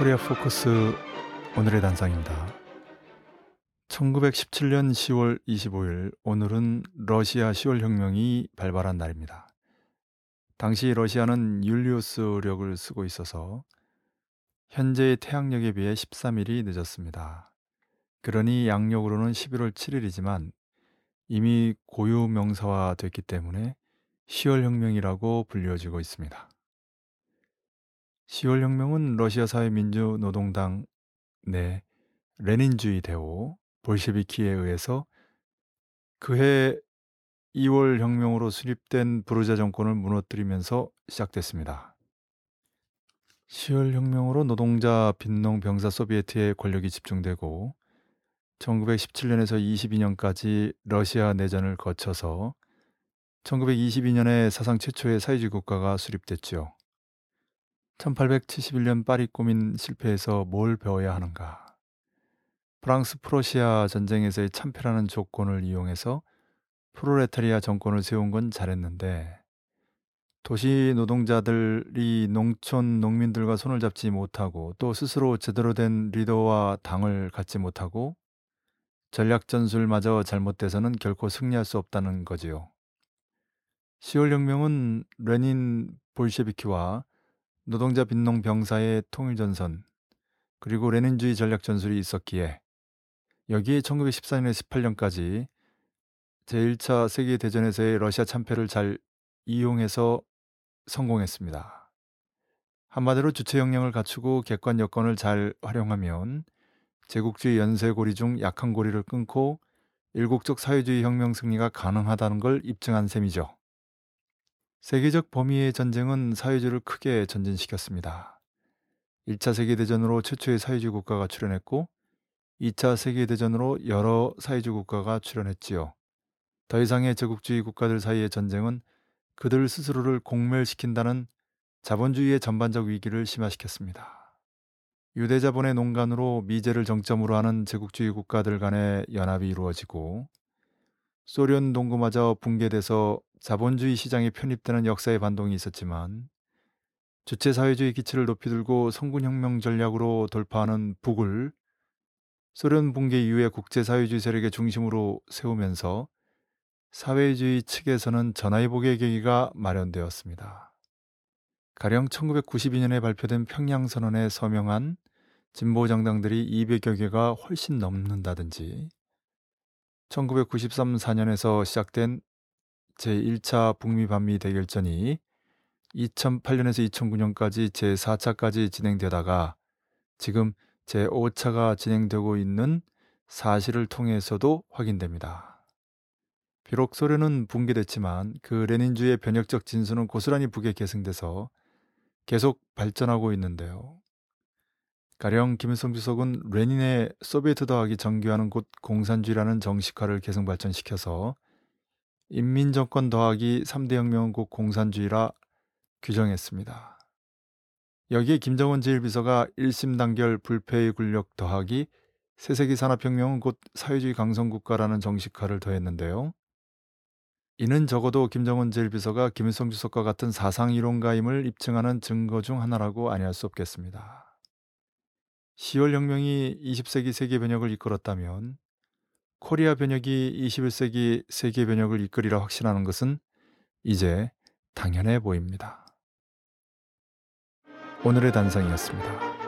코리아 포커스 오늘의 단상입니다. 1917년 10월 25일 오늘은 러시아 10월 혁명이 발발한 날입니다. 당시 러시아는 율리우스력을 쓰고 있어서 현재의 태양력에 비해 13일이 늦었습니다. 그러니 양력으로는 11월 7일이지만 이미 고유 명사화 됐기 때문에 10월 혁명이라고 불려지고 있습니다. 10월 혁명은 러시아 사회민주노동당 내 레닌주의 대호 볼셰비키에 의해서 그해 2월 혁명으로 수립된 부르자 정권을 무너뜨리면서 시작됐습니다. 10월 혁명으로 노동자 빈농 병사 소비에트의 권력이 집중되고 1917년에서 22년까지 러시아 내전을 거쳐서 1922년에 사상 최초의 사회주의 국가가 수립됐지요. 1871년 파리 꼬민 실패에서 뭘 배워야 하는가? 프랑스 프로시아 전쟁에서의 참패라는 조건을 이용해서 프로레타리아 정권을 세운 건 잘했는데 도시 노동자들이 농촌 농민들과 손을 잡지 못하고 또 스스로 제대로 된 리더와 당을 갖지 못하고 전략 전술마저 잘못돼서는 결코 승리할 수 없다는 거지요. 10월 혁명은 레닌 볼셰비키와 노동자 빈농 병사의 통일 전선 그리고 레닌주의 전략 전술이 있었기에 여기에 1914년에 18년까지 제1차 세계 대전에서의 러시아 참패를 잘 이용해서 성공했습니다. 한마디로 주체 역량을 갖추고 객관 여건을 잘 활용하면 제국주의 연쇄고리 중 약한 고리를 끊고 일국적 사회주의 혁명 승리가 가능하다는 걸 입증한 셈이죠. 세계적 범위의 전쟁은 사회주의를 크게 전진시켰습니다. 1차 세계대전으로 최초의 사회주의 국가가 출현했고 2차 세계대전으로 여러 사회주의 국가가 출현했지요. 더 이상의 제국주의 국가들 사이의 전쟁은 그들 스스로를 공멸시킨다는 자본주의의 전반적 위기를 심화시켰습니다. 유대자본의 농간으로 미제를 정점으로 하는 제국주의 국가들 간의 연합이 이루어지고 소련 동구마저 붕괴돼서 자본주의 시장에 편입되는 역사의 반동이 있었지만 주체 사회주의 기치를 높이 들고 성군혁명 전략으로 돌파하는 북을 소련 붕괴 이후에 국제사회주의 세력의 중심으로 세우면서 사회주의 측에서는 전화위복의 계기가 마련되었습니다. 가령 1992년에 발표된 평양선언에 서명한 진보 정당들이 200여 개가 훨씬 넘는다든지 1993, 4년에서 시작된 제1차 북미 반미 대결전이 2008년에서 2009년까지 제4차까지 진행되다가 지금 제5차가 진행되고 있는 사실을 통해서도 확인됩니다. 비록 소련은 붕괴됐지만 그 레닌주의 변혁적 진수는 고스란히 북에 계승돼서 계속 발전하고 있는데요. 가령 김일성 주석은 레닌의 소비에트 더하기 정교하는 곳 공산주의라는 정식화를 계속 발전시켜서 인민정권 더하기 3대 혁명은 곧 공산주의라 규정했습니다. 여기에 김정은 제1비서가 1심 단결 불패의 군력 더하기 새세기 산업혁명은 곧 사회주의 강성국가라는 정식화를 더했는데요. 이는 적어도 김정은 제1비서가 김일성 주석과 같은 사상 이론가임을 입증하는 증거 중 하나라고 아니할 수 없겠습니다. 10월 혁명이 20세기 세계 변혁을 이끌었다면 코리아 변혁이 21세기 세계 변혁을 이끌이라 확신하는 것은 이제 당연해 보입니다. 오늘의 단상이었습니다.